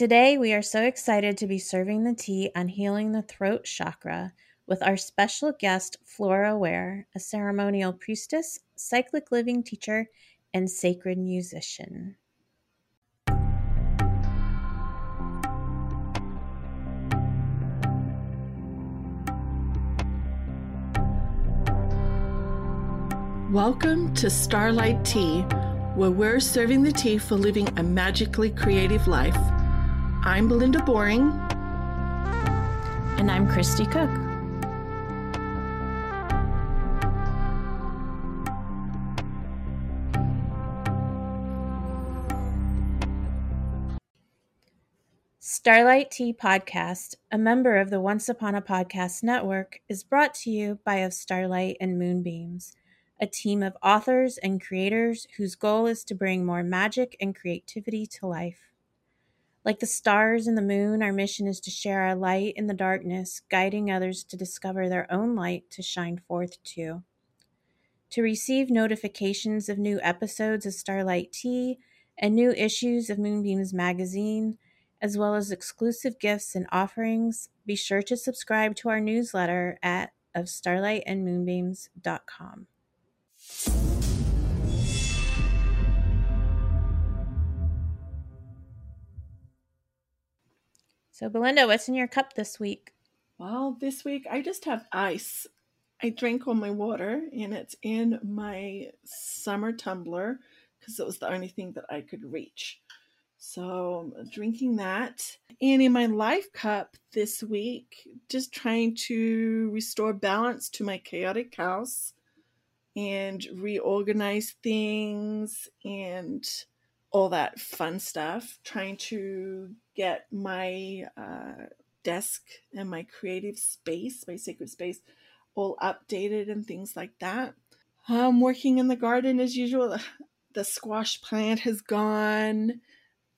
today we are so excited to be serving the tea on healing the throat chakra with our special guest, Flora Ware, a ceremonial priestess, cyclic living teacher, and sacred musician. Welcome to Starlight Tea, where we're serving the tea for living a magically creative life. I'm Belinda Boring. And I'm Kristie Cook. Starlight Tea Podcast, a member of the Once Upon a Podcast Network, is brought to you by Of Starlight and Moonbeams a team of authors and creators whose goal is to bring more magic and creativity to life. Like the stars and the moon, our mission is to share our light in the darkness, guiding others to discover their own light to shine forth too. To receive notifications of new episodes of Starlight Tea and new issues of Moonbeams magazine, as well as exclusive gifts and offerings, be sure to subscribe to our newsletter at of starlightandmoonbeams.com. So, Belinda, what's in your cup this week? Well, this week I just have ice. I drank all my water and it's in my summer tumbler because it was the only thing that I could reach. So, drinking that. And in my life cup this week, just trying to restore balance to my chaotic house and reorganize things and all that fun stuff, trying to get my uh, desk and my creative space, my sacred space, all updated and things like that. I'm working in the garden as usual. The squash plant has gone.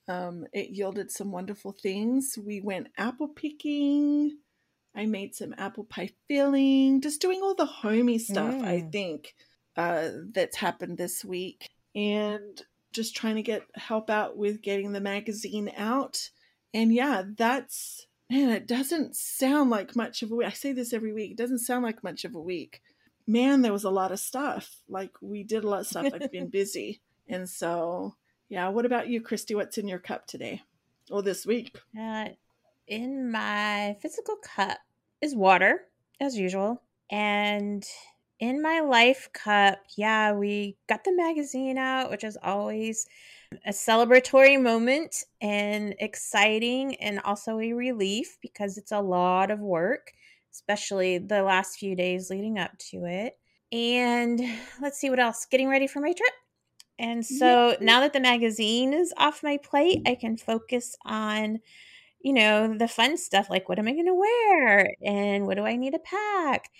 Um, it yielded some wonderful things. We went apple picking. I made some apple pie filling, just doing all the homey stuff, mm. I think, uh, that's happened this week. And just trying to get help out with getting the magazine out. And yeah, that's man, it doesn't sound like much of a week. I say this every week. It doesn't sound like much of a week. Man, there was a lot of stuff. Like we did a lot of stuff. I've been busy. And so, yeah, what about you, Kristie? What's in your cup today? Or this week? Uh, in my physical cup is water, as usual. And in my life cup, yeah, we got the magazine out, which is always a celebratory moment and exciting and also a relief because it's a lot of work, especially the last few days leading up to it. And let's see what else. Getting ready for my trip. And so now that the magazine is off my plate, I can focus on, you know, the fun stuff like what am I going to wear and what do I need to pack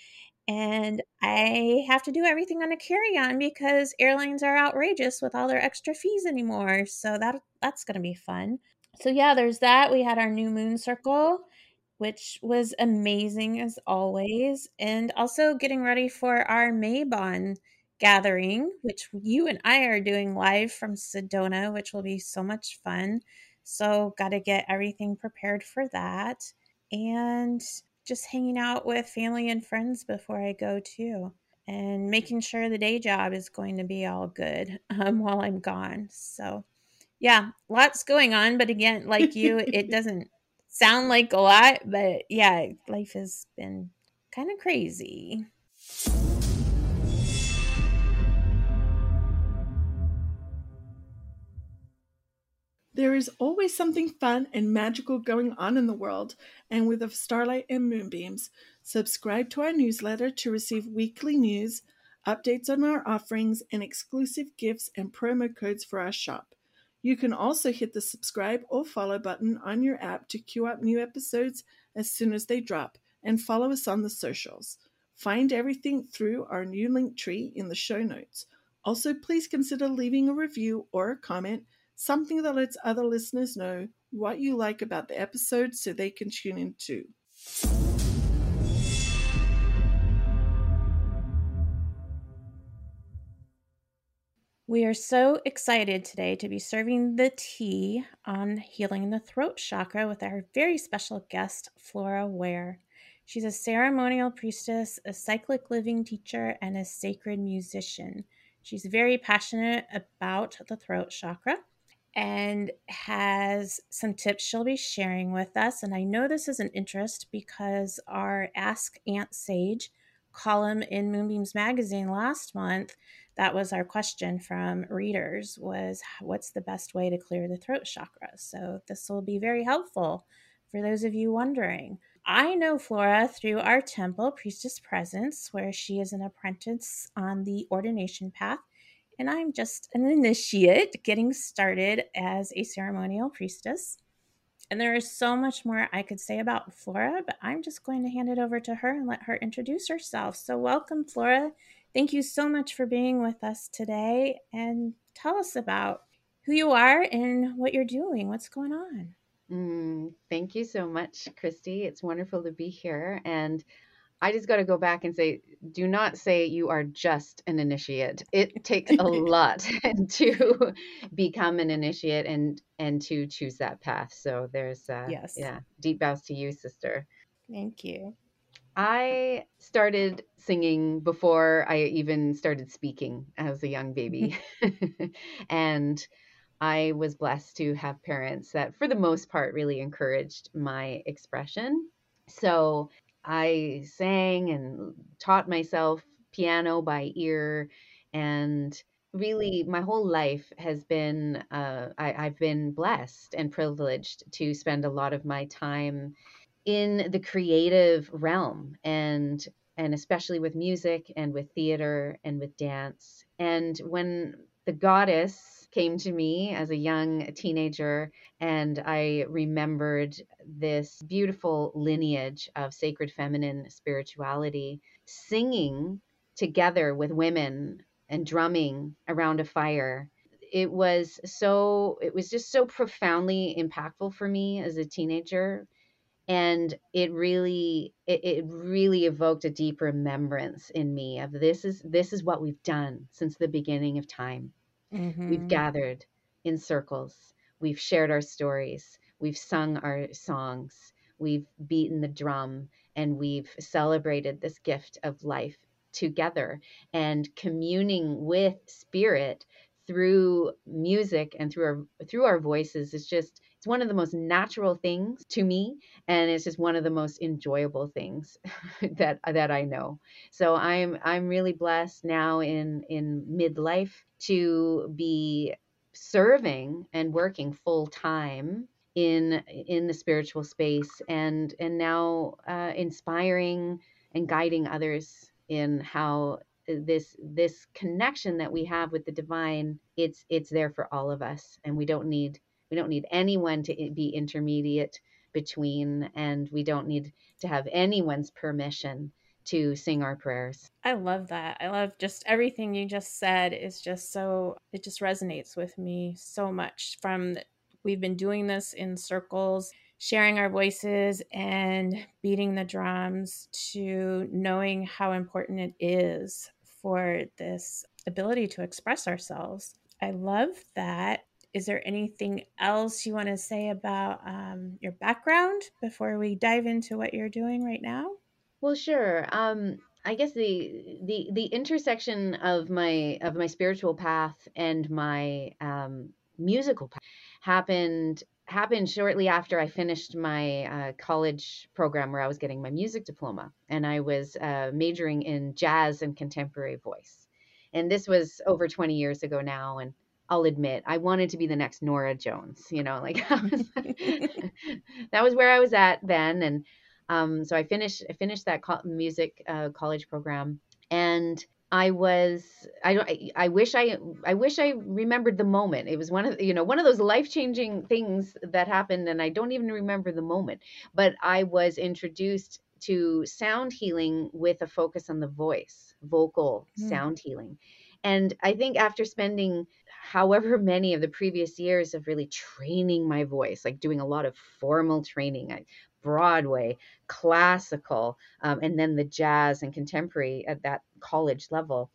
and I have to do everything on a carry-on because airlines are outrageous with all their extra fees anymore. So that that's going to be fun. So yeah, there's that. We had our new moon circle, which was amazing as always, and also getting ready for our Mabon gathering, which you and I are doing live from Sedona, which will be so much fun. So got to get everything prepared for that. And just hanging out with family and friends before I go too, and making sure the day job is going to be all good um, while I'm gone. So, yeah, lots going on. But again, like you, it doesn't sound like a lot, but yeah, life has been kind of crazy. There is always something fun and magical going on in the world, and with the Starlight and Moonbeams, subscribe to our newsletter to receive weekly news, updates on our offerings, and exclusive gifts and promo codes for our shop. You can also hit the subscribe or follow button on your app to queue up new episodes as soon as they drop, and follow us on the socials. Find everything through our new Linktree in the show notes. Also, please consider leaving a review or a comment something that lets other listeners know what you like about the episode so they can tune in too. We are so excited today to be serving the tea on healing the throat chakra with our very special guest, Flora Ware. She's a ceremonial priestess, a cyclic living teacher, and a sacred musician. She's very passionate about the throat chakra and has some tips she'll be sharing with us. And I know this is an interest because our Ask Aunt Sage column in Moonbeams magazine last month that was our question from readers was what's the best way to clear the throat chakra so this will be very helpful for those of you wondering i know flora through our temple priestess presence where she is an apprentice on the ordination path and i'm just an initiate getting started as a ceremonial priestess and there is so much more I could say about Flora, but I'm just going to hand it over to her and let her introduce herself. So, welcome, Flora. Thank you so much for being with us today and tell us about who you are and what you're doing. What's going on? Mm, thank you so much, Kristie. It's wonderful to be here. And I just got to go back and say, do not say you are just an initiate. It takes a lot to become an initiate and and to choose that path. So there's uh, yes, yeah, deep bows to you, sister. Thank you. I started singing before I even started speaking as a young baby, and I was blessed to have parents that, for the most part, really encouraged my expression. So I sang and taught myself piano by ear and really my whole life has been uh, I, have been blessed and privileged to spend a lot of my time in the creative realm and and especially with music and with theater and with dance. And when the goddess came to me as a young teenager, and I remembered this beautiful lineage of sacred feminine spirituality, singing together with women and drumming around a fire. It was so, it was just so profoundly impactful for me as a teenager and it really it, it, really evoked a deep remembrance in me of this is this is what we've done since the beginning of time Mm-hmm. We've gathered in circles. We've shared our stories. We've sung our songs. We've beaten the drum and we've celebrated this gift of life together and communing with spirit through music and through our through our voices is just it's one of the most natural things to me and it's just one of the most enjoyable things that that I know. So I'm I'm really blessed now in in midlife to be serving and working full time in in the spiritual space and and now uh, inspiring and guiding others in how this this connection that we have with the divine it's it's there for all of us and we don't need we don't need anyone to be intermediate between and we don't need to have anyone's permission to sing our prayers. I love that. I love just everything you just said is just so it just resonates with me so much from we've been doing this in circles, sharing our voices and beating the drums to knowing how important it is for this ability to express ourselves. I love that. Is there anything else you want to say about um, your background before we dive into what you're doing right now? Well, sure. Um, I guess the the the intersection of my of my spiritual path and my um, musical path happened happened shortly after I finished my uh, college program where I was getting my music diploma, and I was uh, majoring in jazz and contemporary voice. And this was over 20 years ago now, and I'll admit I wanted to be the next Norah Jones. You know, like that was where I was at then, and um, so I finished I finished that co- music uh, college program, and I was I don't I I wish I I wish I remembered the moment. It was one of you know one of those life changing things that happened, and I don't even remember the moment. But I was introduced to sound healing with a focus on the voice, vocal mm. sound healing. And I think after spending however many of the previous years of really training my voice, like doing a lot of formal training, I Broadway, classical, um, and then the jazz and contemporary at that college level.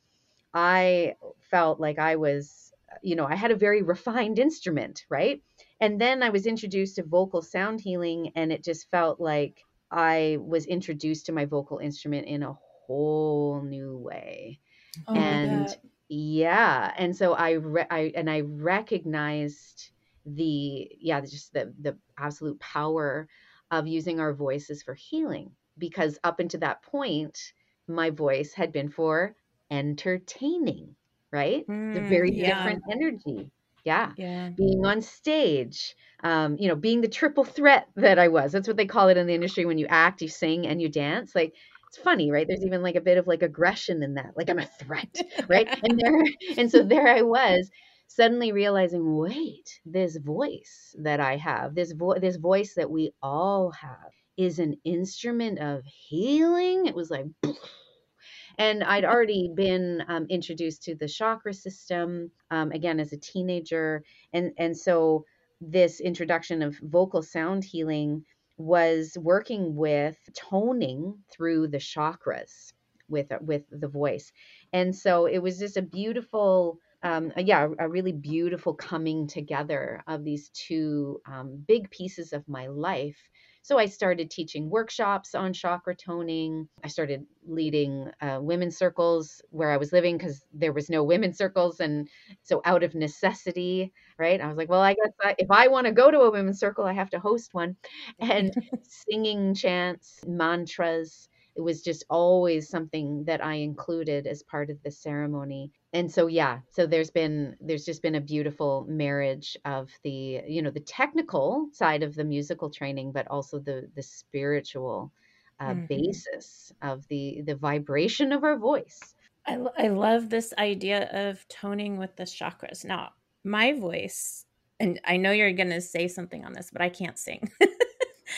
I felt like I was, you know, I had a very refined instrument, right? And then I was introduced to vocal sound healing, and it just felt like I was introduced to my vocal instrument in a whole new way. Oh, and yeah, and so I, re- I and I recognized the yeah, just the the absolute power of using our voices for healing because up until that point my voice had been for entertaining, right? Mm, a very yeah. different energy. Yeah. yeah. Being on stage, um, you know, being the triple threat that I was. That's what they call it in the industry when you act, you sing, and you dance. Like it's funny, right? There's even like a bit of like aggression in that. Like I'm a threat, right? and there and so there I was suddenly realizing, wait, this voice that I have, this voice this voice that we all have is an instrument of healing. It was like and I'd already been um, introduced to the chakra system um, again as a teenager, and and so this introduction of vocal sound healing was working with toning through the chakras with with the voice, and so it was just a beautiful. Um, yeah, a really beautiful coming together of these two um, big pieces of my life so I started teaching workshops on chakra toning. I started leading uh, women's circles where I was living because there was no women's circles. And so out of necessity, right? I was like, well, I guess I, if I want to go to a women's circle, I have to host one. And singing chants, mantras, it was just always something that I included as part of the ceremony and so yeah so there's been there's just been a beautiful marriage of the you know the technical side of the musical training but also the the spiritual uh, mm-hmm. basis of the the vibration of our voice. I, I love this idea of toning with the chakras. Now my voice and i know you're going to say something on this but i can't sing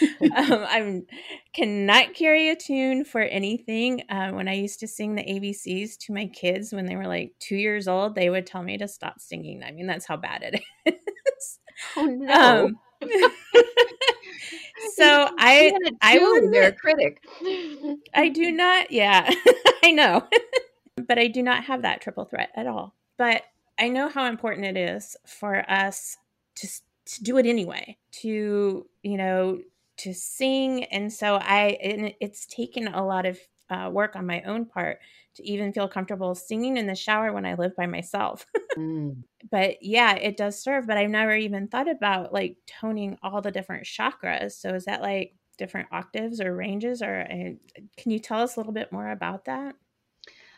um, I cannot carry a tune for anything. Uh, when I used to sing the ABCs to my kids when they were like two years old, they would tell me to stop singing. I mean, that's how bad it is. Oh no. Um, so I, I will they're a critic. I do not. Yeah, I know, but I do not have that triple threat at all. But I know how important it is for us to to do it anyway to you know to sing and so i and it's taken a lot of uh, work on my own part to even feel comfortable singing in the shower when i live by myself mm. but yeah it does serve but i've never even thought about like toning all the different chakras so is that like different octaves or ranges or uh, can you tell us a little bit more about that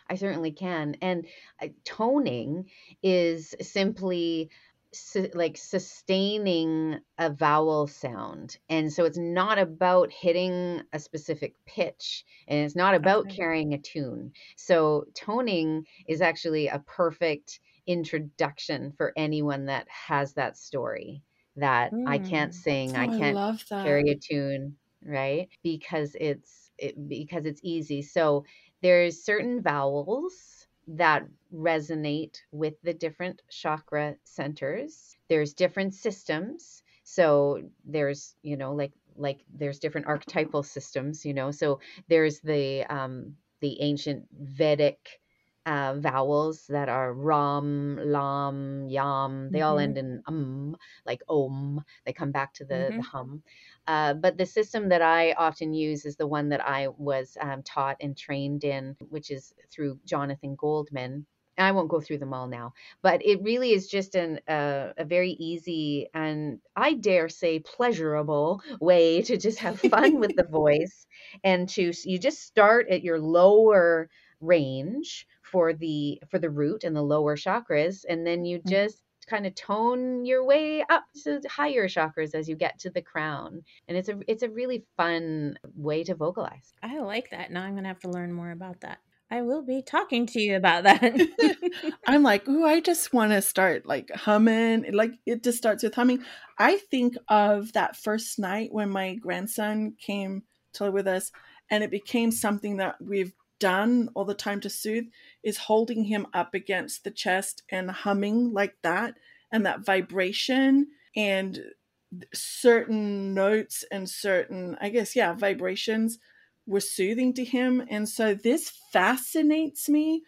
I certainly can. And uh, toning is simply su- like sustaining a vowel sound and so it's not about hitting a specific pitch and it's not about okay. carrying a tune so toning is actually a perfect introduction for anyone that has that story that mm. i can't hmm. sing oh, i can't I carry a tune right because it's it, because it's easy so there's certain vowels that resonate with the different chakra centers. There's different systems. So there's, you know, like like there's different archetypal systems, you know. So there's the um the ancient Vedic uh, vowels that are ram, lam, yam. They mm-hmm. all end in um, like om. They come back to the, mm-hmm. the hum. Uh, but the system that I often use is the one that I was um, taught and trained in, which is through Jonathan Goldman. I won't go through them all now, but it really is just an, uh, a very easy and I dare say pleasurable way to just have fun with the voice and to you just start at your lower range for the for the root and the lower chakras and then you mm. just kind of tone your way up to higher chakras as you get to the crown and it's a it's a really fun way to vocalize i like that now i'm gonna have to learn more about that I will be talking to you about that. I'm like, oh, I just want to start like humming. Like it just starts with humming. I think of that first night when my grandson came to live with us, and it became something that we've done all the time to soothe is holding him up against the chest and humming like that and that vibration and certain notes and certain i guess yeah vibrations were soothing to him and so this fascinates me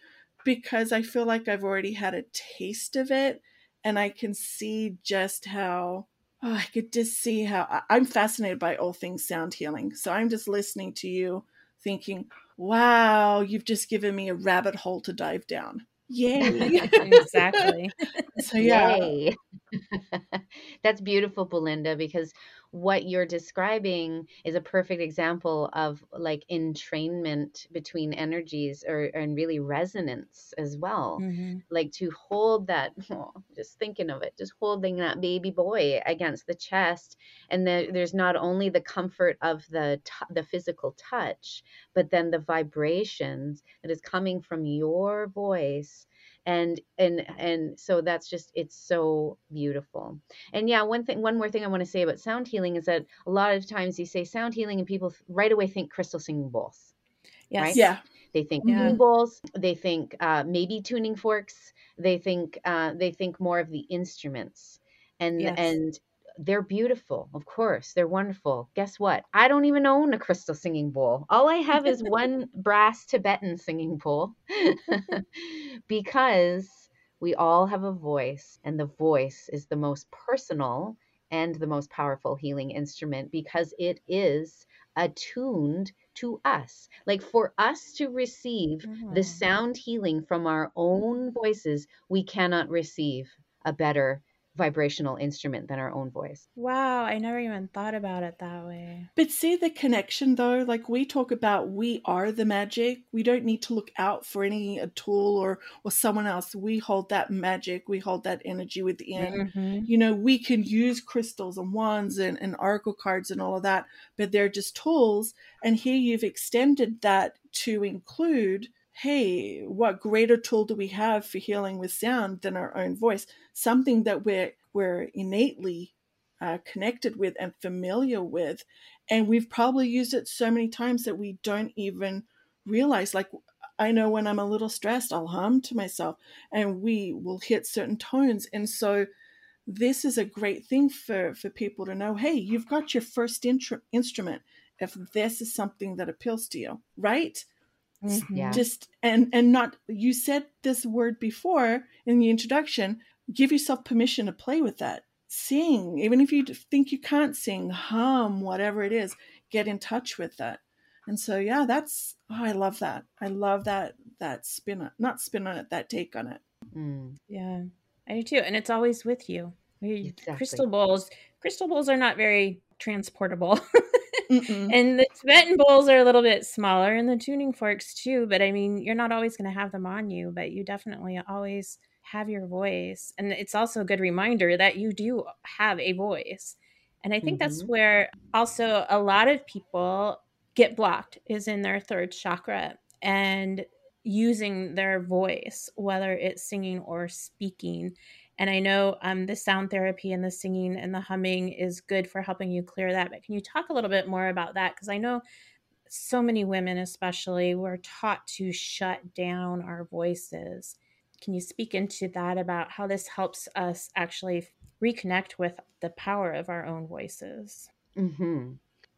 because I feel like I've already had a taste of it and I can see just how oh, I could just see how I'm fascinated by all things sound healing. So I'm just listening to you thinking, wow, you've just given me a rabbit hole to dive down. Yay. exactly. so yeah. Yay. That's beautiful, Belinda, because what you're describing is a perfect example of like entrainment between energies or and really resonance as well. Mm-hmm. Like to hold that, oh, just thinking of it, just holding that baby boy against the chest, and the, there's not only the comfort of the t- the physical touch, but then the vibrations that is coming from your voice and and and so that's just it's so beautiful and yeah one thing one more thing i want to say about sound healing is that a lot of times you say sound healing and people right away think crystal singing bowls yes. right Yeah. they think Yeah. bowls they think uh, maybe tuning forks they think uh, they think more of the instruments and Yes. and they're beautiful of course they're wonderful. Guess what? I don't even own a crystal singing bowl. All i have is one brass tibetan singing bowl because we all have a voice and the voice is the most personal and the most powerful healing instrument because it is attuned to us. Like for us to receive the Oh. sound healing from our own voices we cannot receive a better vibrational instrument than our own voice Wow, I never even thought about it that way. But see the connection though, like we talk about we are the magic. We don't need to look out for any a tool or or someone else. We hold that magic, we hold that energy within. Mhm. You know, we can use crystals and wands and, and oracle cards and all of that, but they're just tools. And here you've extended that to include hey, what greater tool do we have for healing with sound than our own voice? Something that we're we're innately uh, connected with and familiar with. And we've probably used it so many times that we don't even realize. Like, I know when I'm a little stressed, I'll hum to myself and we will hit certain tones. And so, this is a great thing for, for people to know hey, you've got your first intr- instrument if this is something that appeals to you, right? Mhm. Yeah. Just and and not you said this word before in the introduction. Give yourself permission to play with that. Sing, even if you think you can't sing, hum, whatever it is, get in touch with that. And so, yeah, that's oh, I love that. I love that that spin on, not spin on it, that take on it. Mm, Yeah, I do too. And it's always with you. Exactly. Crystal bowls. Crystal bowls are not very transportable. And the Tibetan bowls are a little bit smaller and the tuning forks too. But I mean, you're not always going to have them on you, but you definitely always have your voice. And it's also a good reminder that you do have a voice. And I think that's Mhm. where also a lot of people get blocked is in their throat chakra and using their voice, whether it's singing or speaking. And I know um, the sound therapy and the singing and the humming is good for helping you clear that. But can you talk a little bit more about that? Because I know so many women, especially, were taught to shut down our voices. Can you speak into that about how this helps us actually reconnect with the power of our own voices? hmm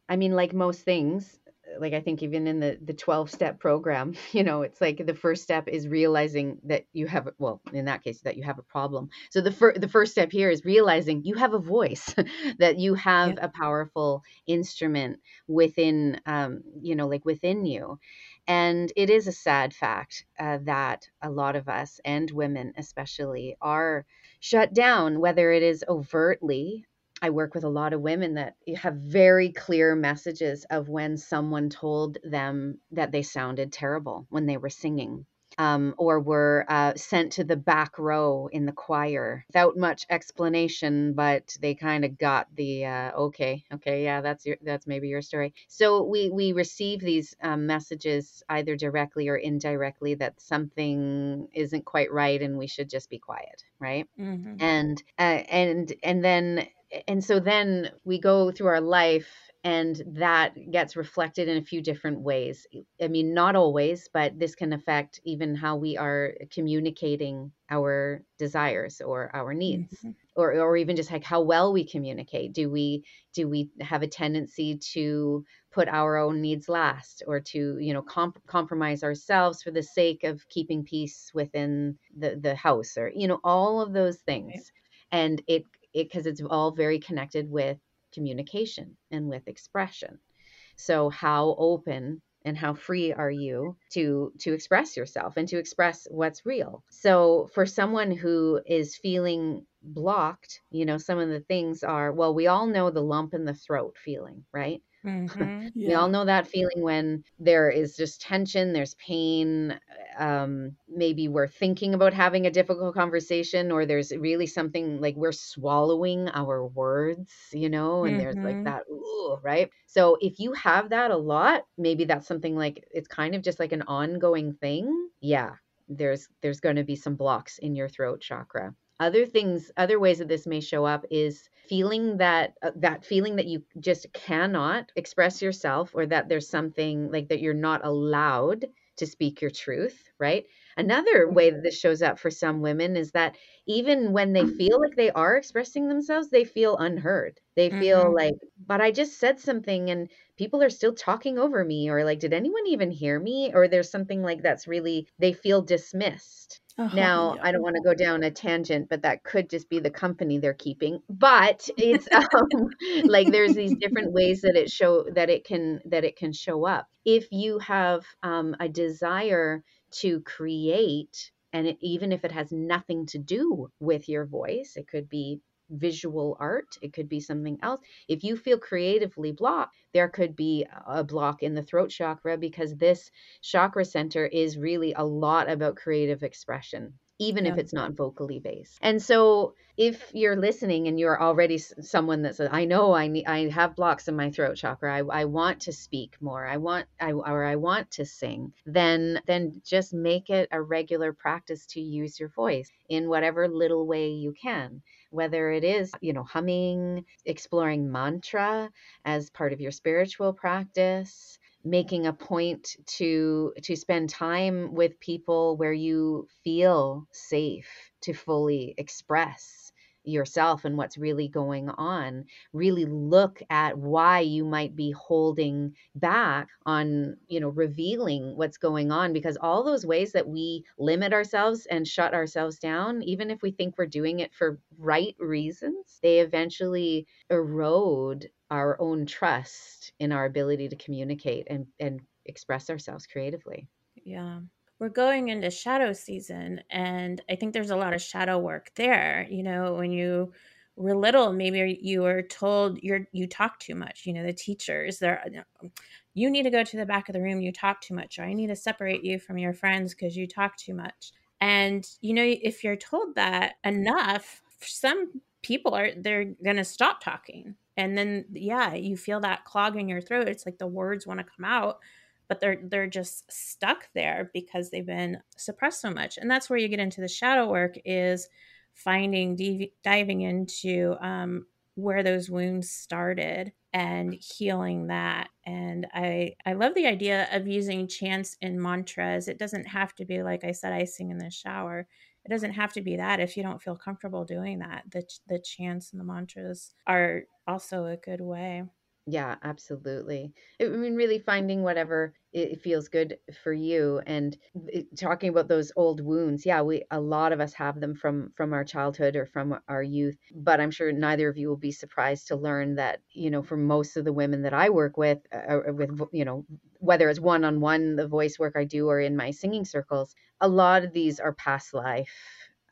I mean, like most things, like I think even in the the 12 step program, you know, it's like the first step is realizing that you have well, in that case that you have a problem. So the fir- the first step here is realizing you have a voice, that you have a powerful instrument within um, you know, like within you. And it is a sad fact uh, that a lot of us and women especially are shut down whether it is overtly I work with a lot of women that have very clear messages of when someone told them that they sounded terrible when they were singing. Um, or were uh, sent to the back row in the choir without much explanation, but they kind of got the uh, okay, okay, yeah, that's your, that's maybe your story. So we we receive these um, messages either directly or indirectly that something isn't quite right and we should just be quiet, right? Mm-hmm. and uh, and and then and so then we go through our life and that gets reflected in a few different ways. I mean, not always, but this can affect even how we are communicating our desires or our needs. Mm-hmm. Or, or even just like how well we communicate do we do we have a tendency to put our own needs last or to you know comp- compromise ourselves for the sake of keeping peace within the the house or you know all of those things right. and it it because it's all very connected with communication and with expression. So how open and how free are you to to express yourself and to express what's real so for someone who is feeling blocked you know some of the things are well we all know the lump in the throat feeling right Mm-hmm. Yeah. We all know that feeling when there is just tension, there's pain. Um, maybe we're thinking about having a difficult conversation, or there's really something like we're swallowing our words, you know, and mm-hmm. there's like mm-hmm. that, ooh, right? So if you have that a lot, maybe that's something like it's kind of just like an ongoing thing. Yeah, there's there's going to be some blocks in your throat chakra other things other ways that this may show up is feeling that uh, that feeling that you just cannot express yourself or that there's something like that you're not allowed to speak your truth right? Another way that this shows up for some women is that even when they feel like they are expressing themselves they feel unheard. They feel mm-hmm. like but i just said something and people are still talking over me or like did anyone even hear me or there's something like that's really they feel dismissed uh-huh, now, yeah. I don't want to go down a tangent, but that could just be the company they're keeping. But it's um, like there's these different ways that it show that it can that it can show up. If you have um, a desire to create, and it, even if it has nothing to do with your voice, it could be visual art, it could be something else. If you feel creatively blocked, there could be a block in the throat chakra because this chakra center is really a lot about creative expression even yeah. if it's not vocally based. And so if you're listening and you're already someone that says, I know I need, I have blocks in my throat chakra. I, I want to speak more. I want, I, or I want to sing, then, then just make it a regular practice to use your voice in whatever little way you can whether it is, you know, humming, exploring mantra as part of your spiritual practice, making a point to to spend time with people where you feel safe to fully express yourself and what's really going on. Really look at why you might be holding back on you know revealing what's going on because all those ways that we limit ourselves and shut ourselves down even if we think we're doing it for right reasons they eventually erode our own trust in our ability to communicate and and express ourselves creatively. Yeah. We're going into shadow season and i think there's a lot of shadow work there you know when you were little maybe you were told you're you talk too much you know the teachers they're you need to go to the back of the room you talk too much or i need to separate you from your friends because you talk too much. And you know if you're told that enough some people are they're gonna stop talking and then yeah you feel that clog in your throat it's like the words want to come out but they're they're just stuck there because they've been suppressed so much and that's where you get into the shadow work is finding div- diving into um, where those wounds started and healing that and i i love the idea of using chants and mantras it doesn't have to be like i said i sing in the shower it doesn't have to be that if you don't feel comfortable doing that the the chants and the mantras are also a good way yeah, absolutely. I mean, really finding whatever it feels good for you, and talking about those old wounds. Yeah, we a lot of us have them from from our childhood or from our youth. But I'm sure neither of you will be surprised to learn that you know, for most of the women that I work with, uh, uh with you know, whether it's one on one, the voice work I do, or in my singing circles, a lot of these are past life,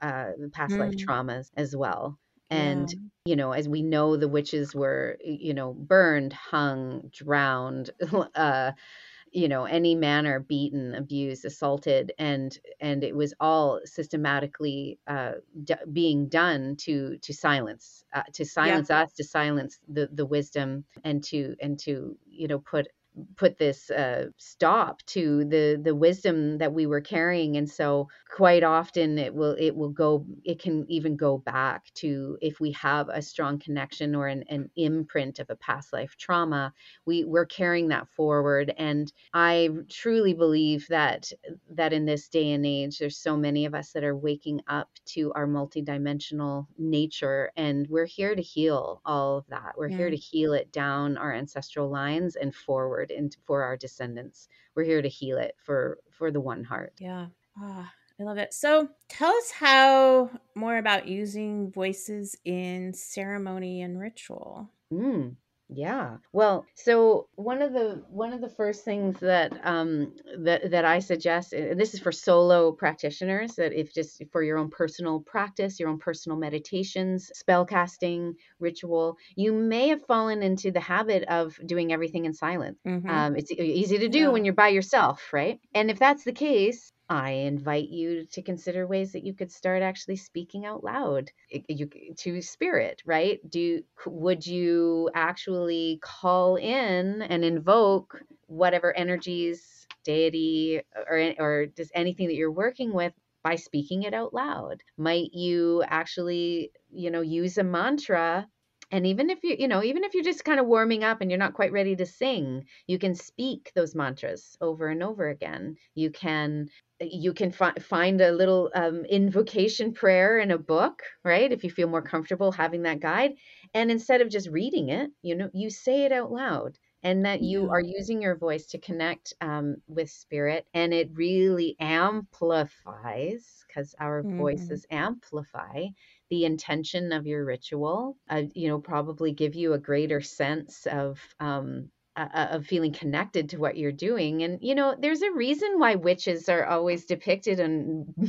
uh, past mm. life traumas as well and yeah. you know as we know the witches were you know burned hung drowned uh you know any manner beaten abused assaulted and and it was all systematically uh d- being done to to silence uh, to silence yeah. us to silence the the wisdom and to and to you know put put this uh, stop to the the wisdom that we were carrying. And so quite often it will it will go it can even go back to if we have a strong connection or an, an imprint of a past life trauma we we're carrying that forward. And i truly believe that that in this day and age there's so many of us that are waking up to our multidimensional nature and we're here to heal all of that. We're yeah. here to heal it down our ancestral lines and forward into for our descendants we're here to heal it for for the one heart yeah ah, I love it. So tell us how more about using voices in ceremony and ritual. Mm. Yeah. Well, so one of the one of the first things that um that that I suggest and this is for solo practitioners that if just for your own personal practice, your own personal meditations, spell casting, ritual, you may have fallen into the habit of doing everything in silence. Mm-hmm. Um, it's easy to do yeah. when you're by yourself, right? And if that's the case, I invite you to consider ways that you could start actually speaking out loud to spirit, right? Do would you actually call in and invoke whatever energies, deity, uh, or or just anything that you're working with by speaking it out loud? Might you actually, you know, use a mantra and even if you you know even if you're just kind of warming up and you're not quite ready to sing you can speak those mantras over and over again you can you can fi- find a little um, invocation prayer in a book right? If you feel more comfortable having that guide. And instead of just reading it you know you say it out loud and that you are using your voice to connect um, with spirit. And it really amplifies because our mm-hmm. voices amplify the intention of your ritual uh, you know probably give you a greater sense of um, uh, of feeling connected to what you're doing. And, you know, there's a reason why witches are always depicted on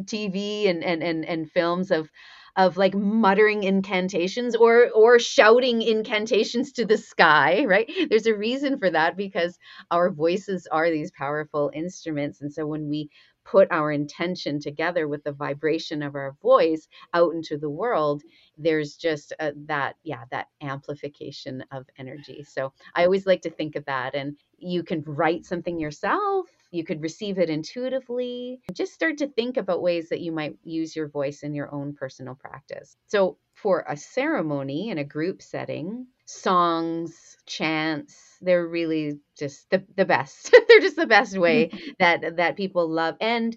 TV and, and, and, and films of, of like muttering incantations or or shouting incantations to the sky right there's a reason for that because our voices are these powerful instruments and so when we put our intention together with the vibration of our voice out into the world there's just a, that yeah that amplification of energy. So i always like to think of that and you can write something yourself you could receive it intuitively just start to think about ways that you might use your voice in your own personal practice. So for a ceremony in a group setting songs chants they're really just the, the best they're just the best way mm-hmm. that that people love and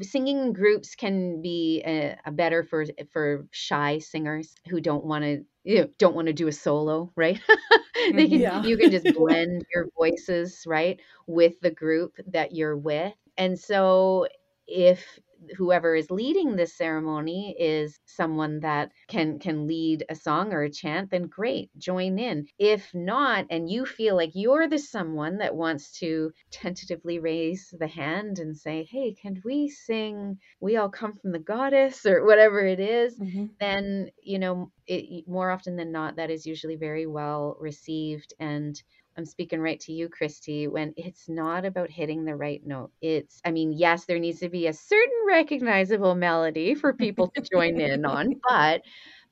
singing in groups can be a, a better for for shy singers who don't want to you know, don't want to do a solo right they can yeah. you can just blend your voices right with the group that you're with and so if whoever is leading this ceremony is someone that can can lead a song or a chant then great join in if not and you feel like you're the someone that wants to tentatively raise the hand and say hey can we sing we all come from the goddess or whatever it is, mm-hmm. then you know it, more often than not that is usually very well received and I'm speaking right to you, Kristie, when it's not about hitting the right note. It's, I mean, yes, there needs to be a certain recognizable melody for people to join in on, but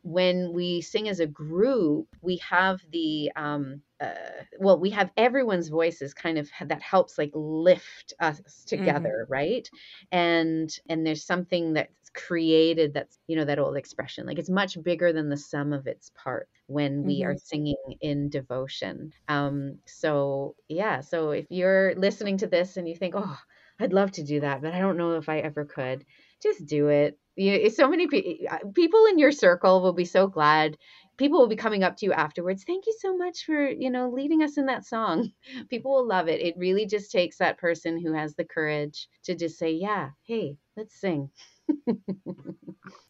when we sing as a group, we have the um, uh, well, we have everyone's voices kind of that helps like lift us together, mm-hmm. right? And and there's something that's created that's you know that old expression like it's much bigger than the sum of its part when we mm-hmm. are singing in devotion. Um, so yeah, so if you're listening to this and you think, oh, I'd love to do that, but I don't know if I ever could, just do it you, so many pe- uh, people in your circle will be so glad people will be coming up to you afterwards thank you so much for you know leading us in that song people will love it it really just takes that person who has the courage to just say yeah hey let's sing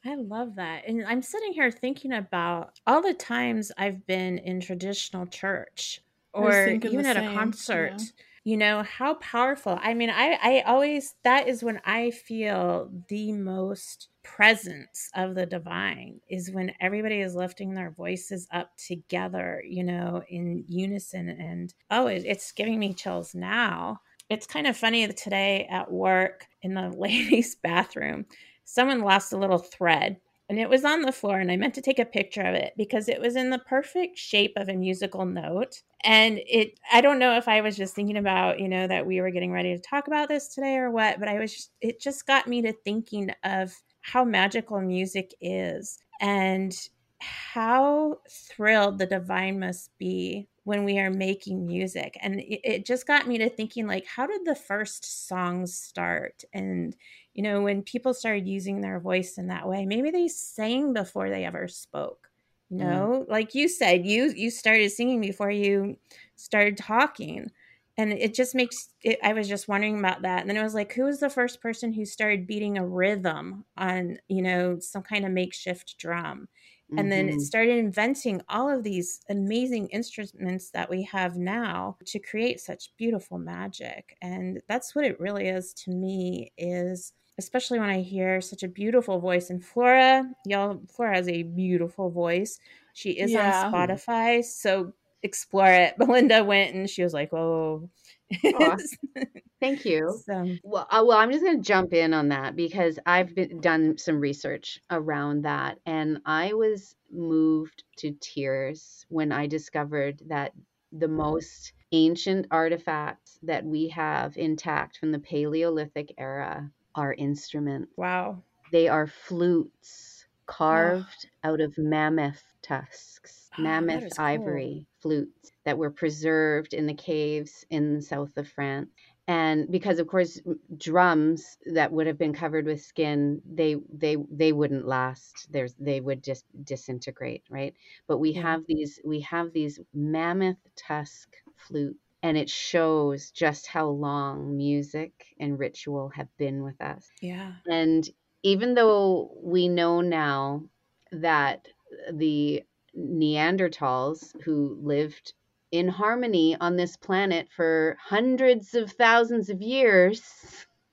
I love that. And I'm sitting here thinking about all the times I've been in traditional church or even at same. a concert. Yeah you know how powerful i mean i i always that is when i feel the most presence of the divine is when everybody is lifting their voices up together you know in unison and oh it, it's giving me chills now it's kind of funny that today at work in the ladies bathroom someone lost a little thread and it was on the floor and I meant to take a picture of it because it was in the perfect shape of a musical note. And it I don't know if I was just thinking about, you know, that we were getting ready to talk about this today or what, but I was just, it just got me to thinking of how magical music is and how thrilled the divine must be when we are making music and it, it, just got me to thinking like how did the first songs start and you know when people started using their voice in that way maybe they sang before they ever spoke you mm. know mm. like you said you you started singing before you started talking and it just makes it, i was just wondering about that and then it was like who was the first person who started beating a rhythm on you know some kind of makeshift drum and mm-hmm. then it mm-hmm. started inventing all of these amazing instruments that we have now to create such beautiful magic and that's what it really is to me is especially when i hear such a beautiful voice and flora y'all flora has a beautiful voice she is yeah. on spotify so explore it belinda went and she was like oh Thank you. So. Well, uh, well, I'm just going to jump in on that because I've been, done some research around that, and I was moved to tears when I discovered that the most ancient artifacts that we have intact from the Paleolithic era are instruments. Wow. They are flutes carved oh. out of mammoth tusks, oh, mammoth ivory cool. flutes that were preserved in the caves in the south of France. And because of course drums that would have been covered with skin they they they wouldn't last. There's they would just disintegrate right? But we yeah. have these we have these mammoth tusk flute and it shows just how long music and ritual have been with us. Yeah. And even though we know now that the neanderthals who lived in harmony on this planet for hundreds of thousands of years.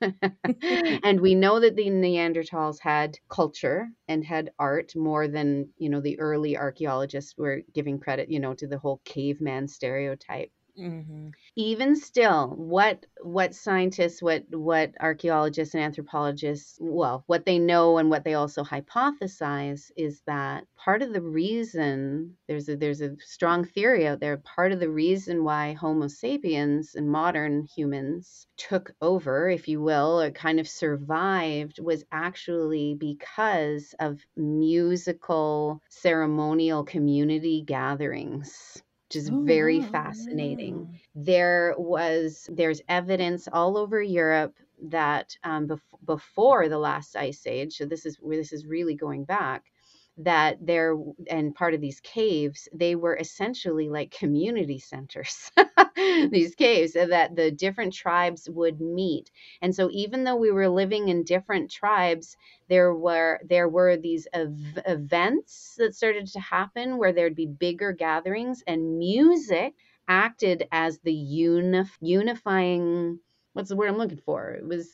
and we know that the Neanderthals had culture and had art more than, you know, the early archaeologists were giving credit, you know, to the whole caveman stereotype. Mm-hmm. Even still, what what scientists, what what archaeologists and anthropologists, well, what they know and what they also hypothesize is that part of the reason there's a there's a strong theory out there. Part of the reason why Homo sapiens and modern humans took over, if you will, or kind of survived, was actually because of musical ceremonial community gatherings which is oh, very wow. fascinating. There was there's evidence all over Europe that um, bef- before the last ice age, so this is where this is really going back, that there and part of these caves they were essentially like community centers these caves that the different tribes would meet. And so even though we were living in different tribes there were there were these ev- events that started to happen where there'd be bigger gatherings and music acted as the unif- unifying what's the word i'm looking for? It was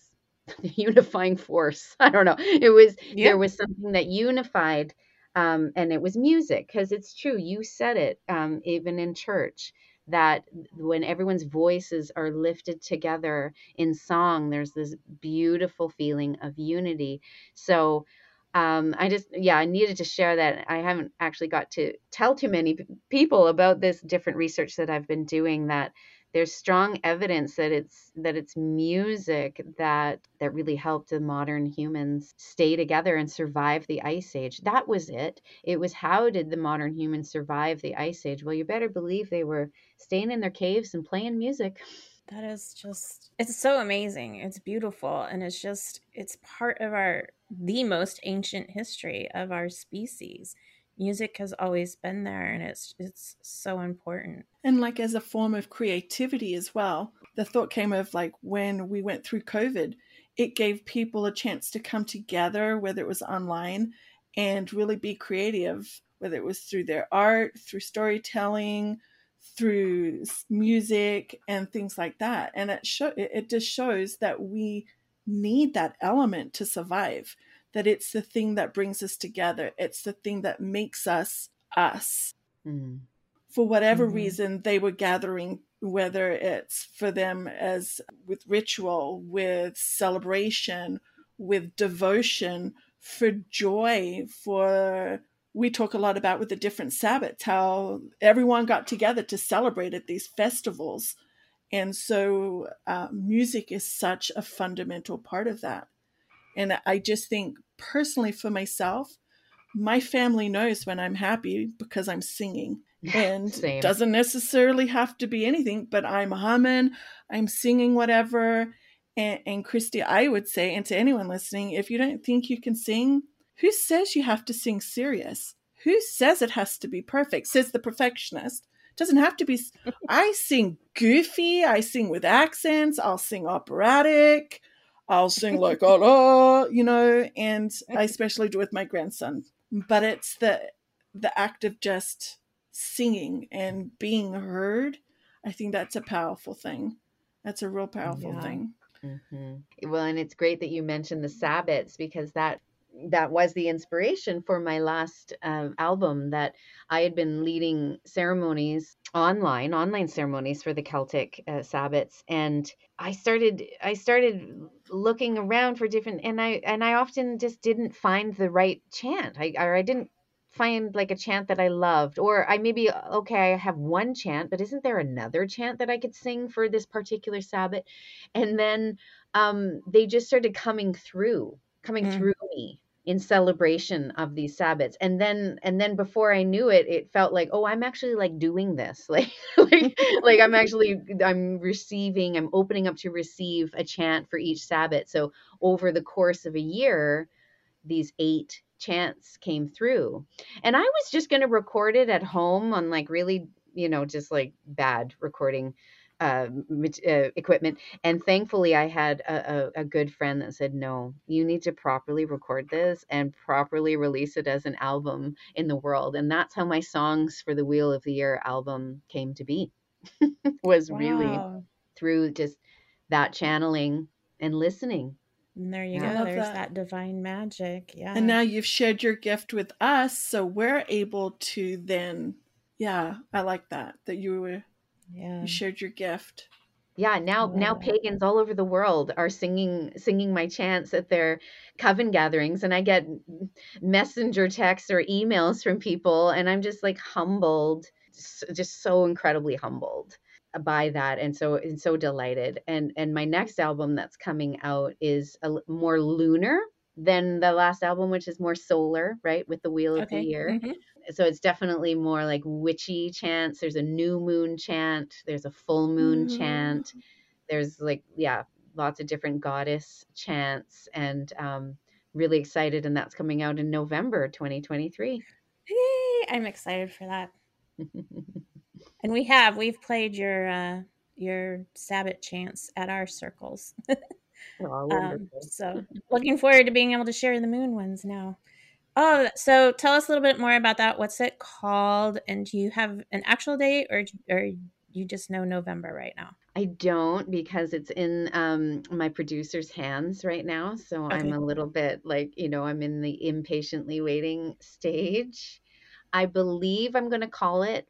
unifying force. I don't know. It was there was something that unified um, and it was music because it's true you said it um, even in church that when everyone's voices are lifted together in song there's this beautiful feeling of unity so um, I just, yeah, I needed to share that. I haven't actually got to tell too many people about this different research that I've been doing that there's strong evidence that it's that it's music that that really helped the modern humans stay together and survive the ice age. That was it. It was how did the modern humans survive the ice age? Well you better believe they were staying in their caves and playing music. That is just it's so amazing. It's beautiful and it's just it's part of our the most ancient history of our species music has always been there and it's it's so important. And like as a form of creativity as well the thought came of like when we went through covid it gave people a chance to come together whether it was online and really be creative whether it was through their art through storytelling through music and things like that. And it show it just shows that we need that element to survive that it's the thing that brings us together. It's the thing that makes us us. Mm. For whatever mm-hmm. reason, they were gathering, whether it's for them as with ritual, with celebration, with devotion for joy, for we talk a lot about with the different Sabbats, how everyone got together to celebrate at these festivals. And so uh, music is such a fundamental part of that. And I just think personally for myself, my family knows when I'm happy because I'm singing. And Same. doesn't necessarily have to be anything, but I'm a humming, I'm singing whatever. And, and Kristie, I would say, and to anyone listening, if you don't think you can sing, who says you have to sing serious? Who says it has to be perfect? Says the perfectionist. Doesn't have to be. I sing goofy. I sing with accents. I'll sing operatic. I'll sing like oh, oh you know, and I especially do with my grandson. But it's the the act of just singing and being heard. I think that's a powerful thing. That's a real powerful Yeah. thing. Mm-hmm. Well, and it's great that you mentioned the Sabbats because that that was the inspiration for my last um, album. That I had been leading ceremonies online, online ceremonies for the Celtic uh, Sabbats, and I started I started looking around for different, and I and I often just didn't find the right chant. I or I didn't find like a chant that I loved, or I maybe okay, I have one chant, but isn't there another chant that I could sing for this particular Sabbat? And then um, they just started coming through, coming Mm. through in celebration of these Sabbats. And then and then before I knew it, it felt like, oh, I'm actually like doing this, like like like I'm actually I'm receiving, I'm opening up to receive a chant for each Sabbat. So over the course of a year, these eight chants came through and i was just going to record it at home on like really you know just like bad recording uh, uh, equipment and thankfully i had a, a, a good friend that said no you need to properly record this and properly release it as an album in the world and that's how my songs for the wheel of the year album came to be was really through just that channeling and listening And there you Yeah. Go. There's that. that. divine magic. Yeah. And now you've shared your gift with us, so we're able to then, yeah, I like that that you were yeah. you shared your gift. Yeah, now love now pagans all over the world are singing singing my chants at their coven gatherings and I get messenger texts or emails from people and I'm just like humbled just so incredibly humbled by that and so and so delighted and and my next album that's coming out is a more lunar than the last album which is more solar right with the wheel of Okay. the year Mhm. so it's definitely more like witchy chants there's a new moon chant there's a full moon Mm. chant there's like yeah lots of different goddess chants and um really excited and that's coming out in november 2023 Yay, I'm excited for that. And we have we've played your uh your Sabbath chants at our circles. oh, Um, so looking forward to being able to share the moon ones now. Oh, so tell us a little bit more about that. What's it called? And do you have an actual date, or or you just know November right now? I don't because it's in um, my producer's hands right now. So I'm a little bit like, you know, I'm in the impatiently waiting stage. I believe I'm going to call it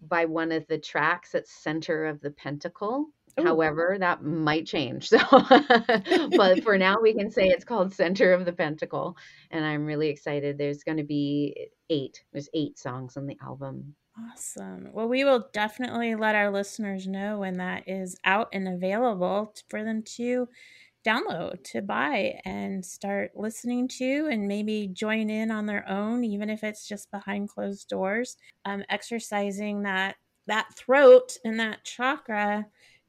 by one of the tracks at Center of the Pentacle. Ooh. However, that might change. So, but for now, we can say it's called Center of the Pentacle. And I'm really excited. There's going to be eight, there's eight songs on the album. Awesome. Well, we will definitely let our listeners know when that is out and available for them to download, to buy, and start listening to, and maybe join in on their own, even if it's just behind closed doors. Um, exercising that that throat and that chakra,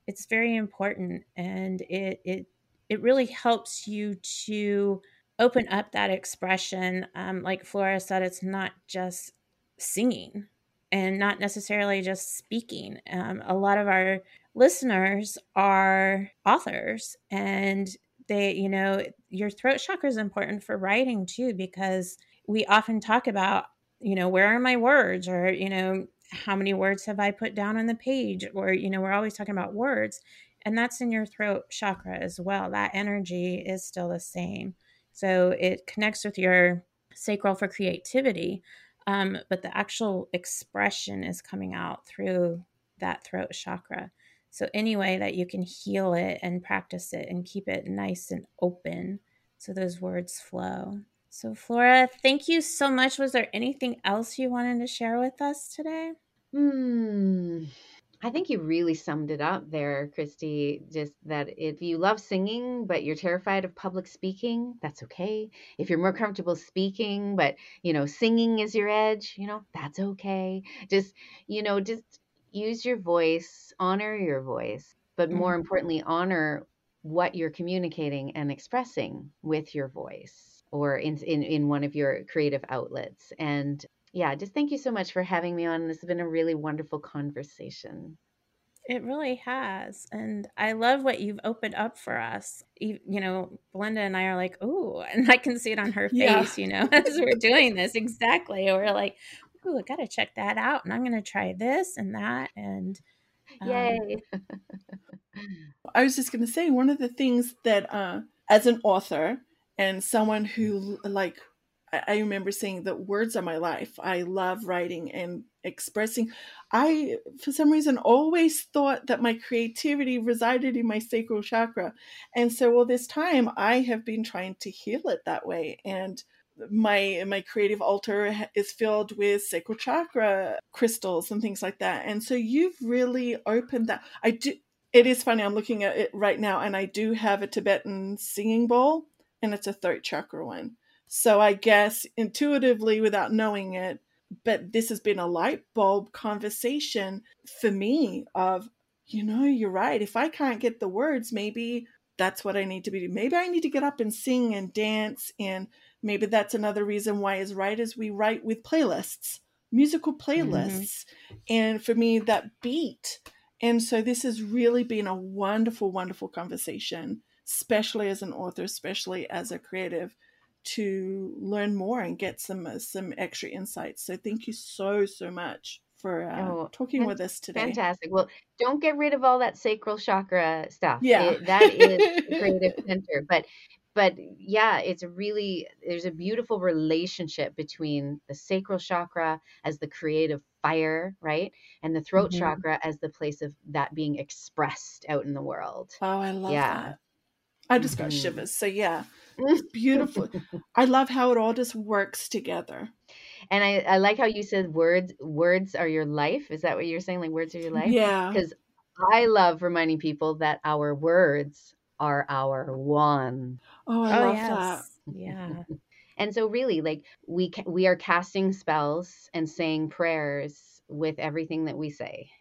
it's very important, and it it it really helps you to open up that expression. Um, like Flora said, it's not just singing and not necessarily just speaking. Um, a lot of our listeners are authors and they, you know, your throat chakra is important for writing too, because we often talk about, you know, where are my words or, you know, how many words have I put down on the page? Or, you know, we're always talking about words. And that's in your throat chakra as well. That energy is still the same. So it connects with your sacral for creativity um, but the actual expression is coming out through that throat chakra. So, any way that you can heal it and practice it and keep it nice and open so those words flow. So, Flora, thank you so much. Was there anything else you wanted to share with us today? Hmm. I think you really summed it up there, Kristie. Just that if you love singing, but you're terrified of public speaking, that's okay. If you're more comfortable speaking, but you know, singing is your edge, you know, that's okay. Just, you know, just use your voice, honor your voice, but more Mhm. importantly, honor what you're communicating and expressing with your voice or in, in, in one of your creative outlets. And yeah, just thank you so much for having me on. This has been a really wonderful conversation. It really has. And I love what you've opened up for us. You, you know, Belinda and I are like, oh, and I can see it on her Yeah. face, you know, as we're doing this. Exactly. We're like, oh, I got to check that out. And I'm going to try this and that. And um, Yay. I was just going to say one of the things that, uh, as an author and someone who like, I, remember saying that words are my life. I love writing and expressing. I, for some reason, always thought that my creativity resided in my sacral chakra, and so all this time I have been trying to heal it that way. And my my creative altar is filled with sacral chakra crystals and things like that. And so you've really opened that. I do it is funny i'm looking at it right now and i do have a tibetan singing bowl and it's a throat chakra one. So i guess intuitively without knowing it but this has been a light bulb conversation for me of you know you're right. If i can't get the words maybe that's what i need to be maybe i need to get up and sing and dance and maybe that's another reason why as writers we write with playlists musical mm-hmm. playlists. And for me that beat. And so this has really been a wonderful, wonderful conversation, especially as an author, especially as a creative, to learn more and get some uh, some extra insights. So thank you so so much for uh, Oh, talking with us today. Fantastic. Well, don't get rid of all that sacral chakra stuff. Yeah. It- that is creative center. But but yeah, it's really there's a beautiful relationship between the sacral chakra as the creative fire, right? And the throat Mhm. chakra as the place of that being expressed out in the world. Oh, I love Yeah. that. I just got Mhm. shivers. So yeah, it's beautiful. I love how it all just works together. And I, I like how you said words words are your life. Is that what you're saying? Like words are your life? Yeah. Because I love reminding people that our words are our one. Oh, I oh, love yes. Yeah. And so really like we ca- we are casting spells and saying prayers with everything that we say.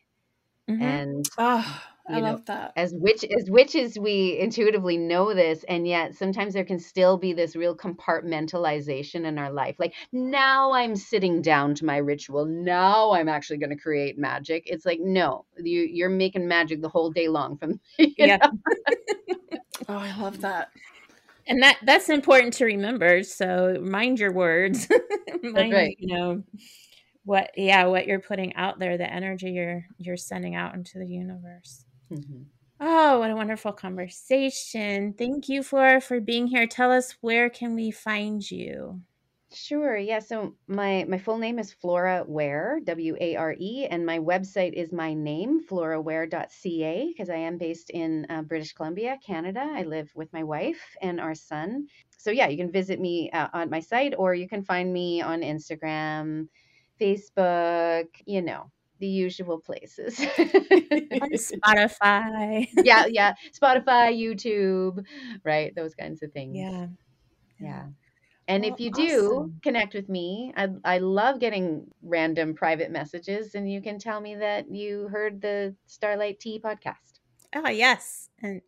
Mhm. And that. Ah, I You know, love that. as witch as witches we intuitively know this and yet sometimes there can still be this real compartmentalization in our life like now i'm sitting down to my ritual now i'm actually going to create magic it's like no you you're making magic the whole day long from Yeah. Oh, I love that. and that that's important to remember so mind your words mind right. you know what yeah what you're putting out there the energy you're you're sending out into the universe Mhm. oh what a wonderful conversation thank you flora for being here tell us where can we find you Sure. Yeah. So my my full name is Flora Ware, W A R E, and my website is my name, floraware.ca, because I am based in uh, British Columbia, Canada. I live with my wife and our son. So yeah, you can visit me uh, on my site, or you can find me on Instagram, Facebook. You know the usual places. spotify yeah, yeah. Spotify, YouTube, right? Those kinds of things. yeah Yeah. And Well, if you do connect with me, I, I love getting random private messages, and you can tell me that you heard the Starlight Tea podcast. oh yes and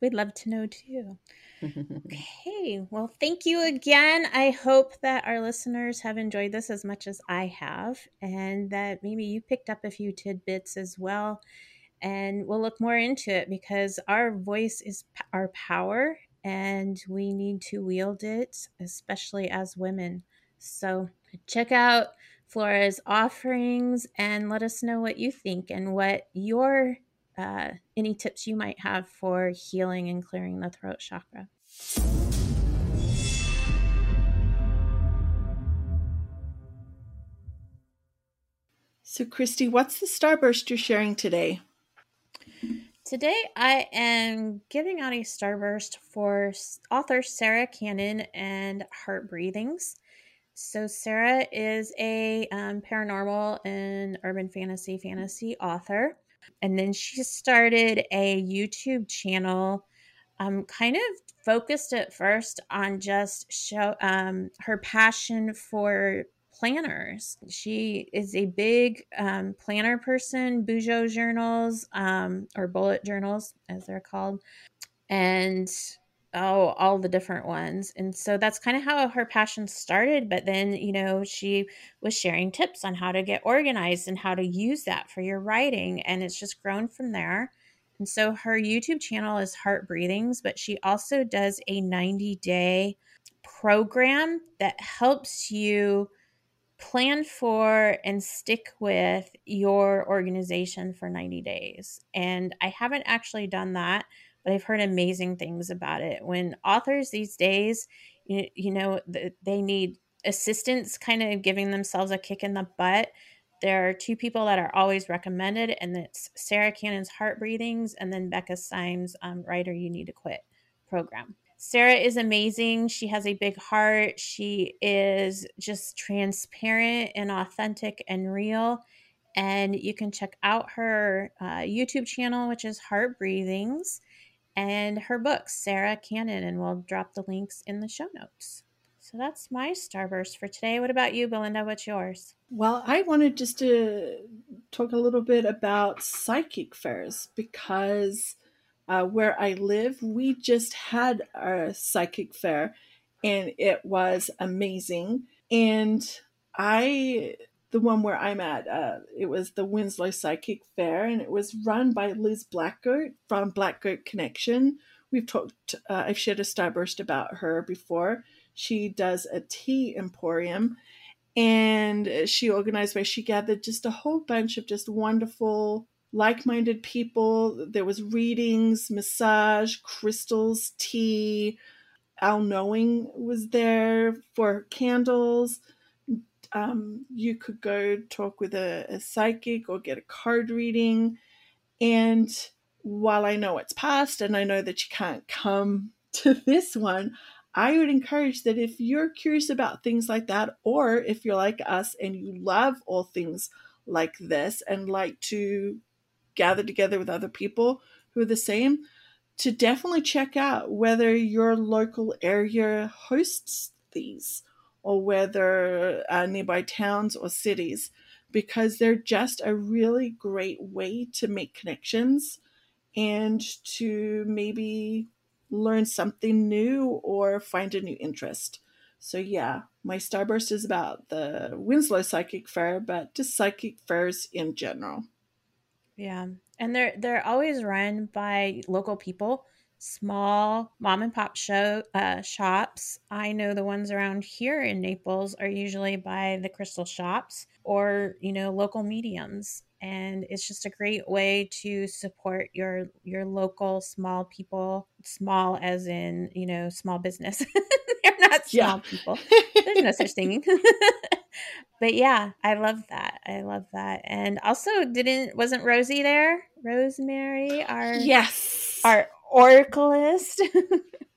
we'd love to know too Okay, well, thank you again. I hope that our listeners have enjoyed this as much as I have, and that maybe you picked up a few tidbits as well. And we'll look more into it because our voice is p- our power, and we need to wield it, especially as women. So, check out Flora's offerings and let us know what you think and what your uh, any tips you might have for healing and clearing the throat chakra. So, Kristie, what's the starburst you're sharing today? Today, I am giving out a starburst for author Sarra Cannon and Heart Breathings. So, Sarra is a um, paranormal and urban fantasy fantasy author. And then she started a YouTube channel, um, kind of focused at first on just show um, her passion for planners. She is a big um, planner person, Bujo journals um, or bullet journals, as they're called, and oh, all the different ones. And so that's kind of how her passion started. But then, you know, she was sharing tips on how to get organized and how to use that for your writing. And it's just grown from there. And so her YouTube channel is Heart Breathings, but she also does a 90 day program that helps you plan for and stick with your organization for 90 days. And I haven't actually done that, but I've heard amazing things about it. When authors these days, you, you know, they need assistance kind of giving themselves a kick in the butt. There are two people that are always recommended, and it's Sarra Cannon's Heart Breathings and then Becca Syme's um, Writer You Need to Quit program. Sarra is amazing. She has a big heart. She is just transparent and authentic and real. And you can check out her uh, YouTube channel, which is Heart Breathings, and her books, Sarra Cannon, and we'll drop the links in the show notes. So that's my starburst for today. What about you, Belinda? What's yours? Well, I wanted just to talk a little bit about psychic fairs because uh, where I live, we just had a psychic fair and it was amazing. And I, the one where I'm at, uh, it was the Winslow Psychic Fair and it was run by Liz Blackgoat from Blackgoat Connection. We've talked, uh, I've shared a starburst about her before. She does a tea emporium and she organized where she gathered just a whole bunch of just wonderful like-minded people. There was readings, massage, crystals, tea. Al Knowing was there for candles. Um, you could go talk with a, a psychic or get a card reading. And while I know it's past and I know that you can't come to this one, I would encourage that if you're curious about things like that, or if you're like us and you love all things like this and like to gather together with other people who are the same, to definitely check out whether your local area hosts these or whether uh, nearby towns or cities, because they're just a really great way to make connections and to maybe learn something new or find a new interest. So, yeah, my starburst is about the Winslow Psychic Fair, but just psychic fairs in general. Yeah. And they're they're always run by local people, small mom and pop show uh, shops. I know the ones around here in Naples are usually by the crystal shops or, you know, local mediums. And it's just a great way to support your your local small people, small as in, you know, small business. they're not small yeah. people. There's no such thing. but yeah, I love that. I love that. And also didn't wasn't Rosie there? Rosemary, our Yes. Our oracleist.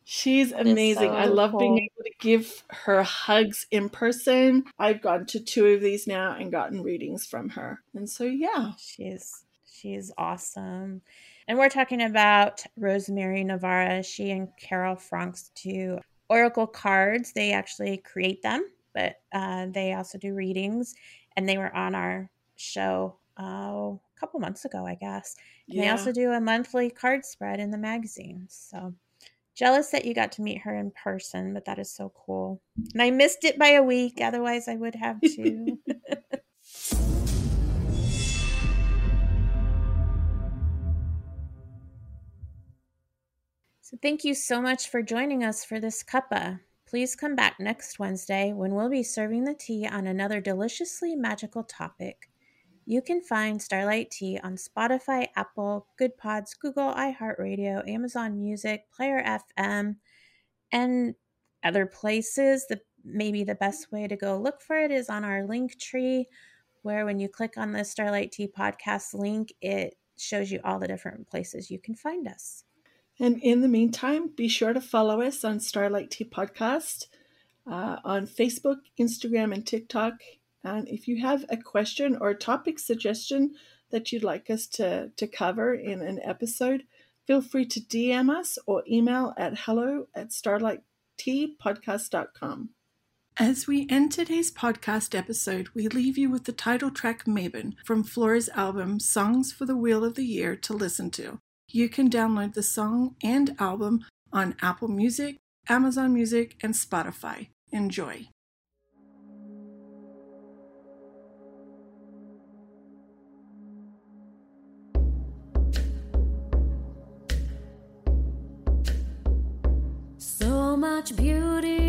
She's amazing. So I love cool. being able to give her hugs in person. I've gone to two of these now and gotten readings from her. And so yeah. She's she's awesome. And we're talking about Rosemary Navarra. She and Carol Franks do oracle cards. They actually create them but uh, they also do readings, and they were on our show oh, a couple months ago, I guess. And yeah. they also do a monthly card spread in the magazine. So jealous that you got to meet her in person, but that is so cool. And I missed it by a week, otherwise I would have too. so thank you so much for joining us for this cuppa. Please come back next Wednesday when we'll be serving the tea on another deliciously magical topic. You can find Starlight Tea on Spotify, Apple, Goodpods, Google, iHeartRadio, Amazon Music, Player FM, and other places. The maybe the best way to go look for it is on our Linktree, where when you click on the Starlight Tea podcast link, it shows you all the different places you can find us. And in the meantime, be sure to follow us on Starlight Tea Podcast uh, on Facebook, Instagram, and TikTok. And if you have a question or a topic suggestion that you'd like us to, to cover in an episode, feel free to DM us or email at hello at starlightteapodcast.com. As we end today's podcast episode, we leave you with the title track Mabon from Flora's album Songs for the Wheel of the Year to listen to. You can download the song and album on Apple Music, Amazon Music, and Spotify. Enjoy. Much beauty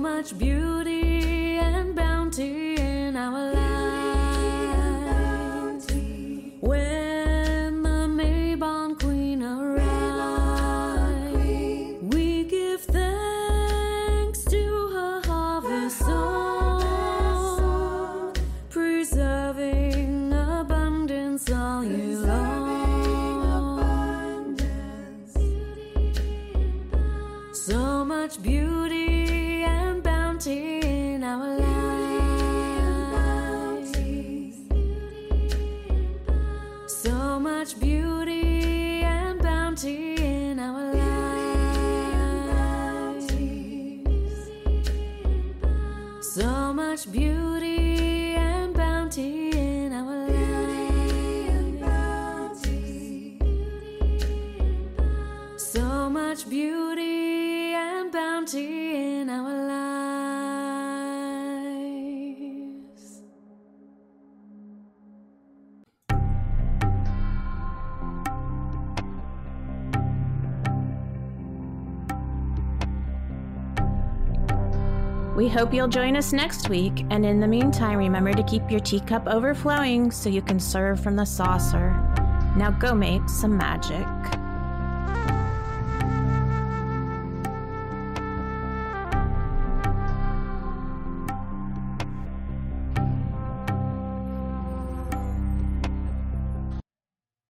much beauty and bounty in our lives. Hope you'll join us next week, and in the meantime, remember to keep your teacup overflowing so you can serve from the saucer. Now go make some magic.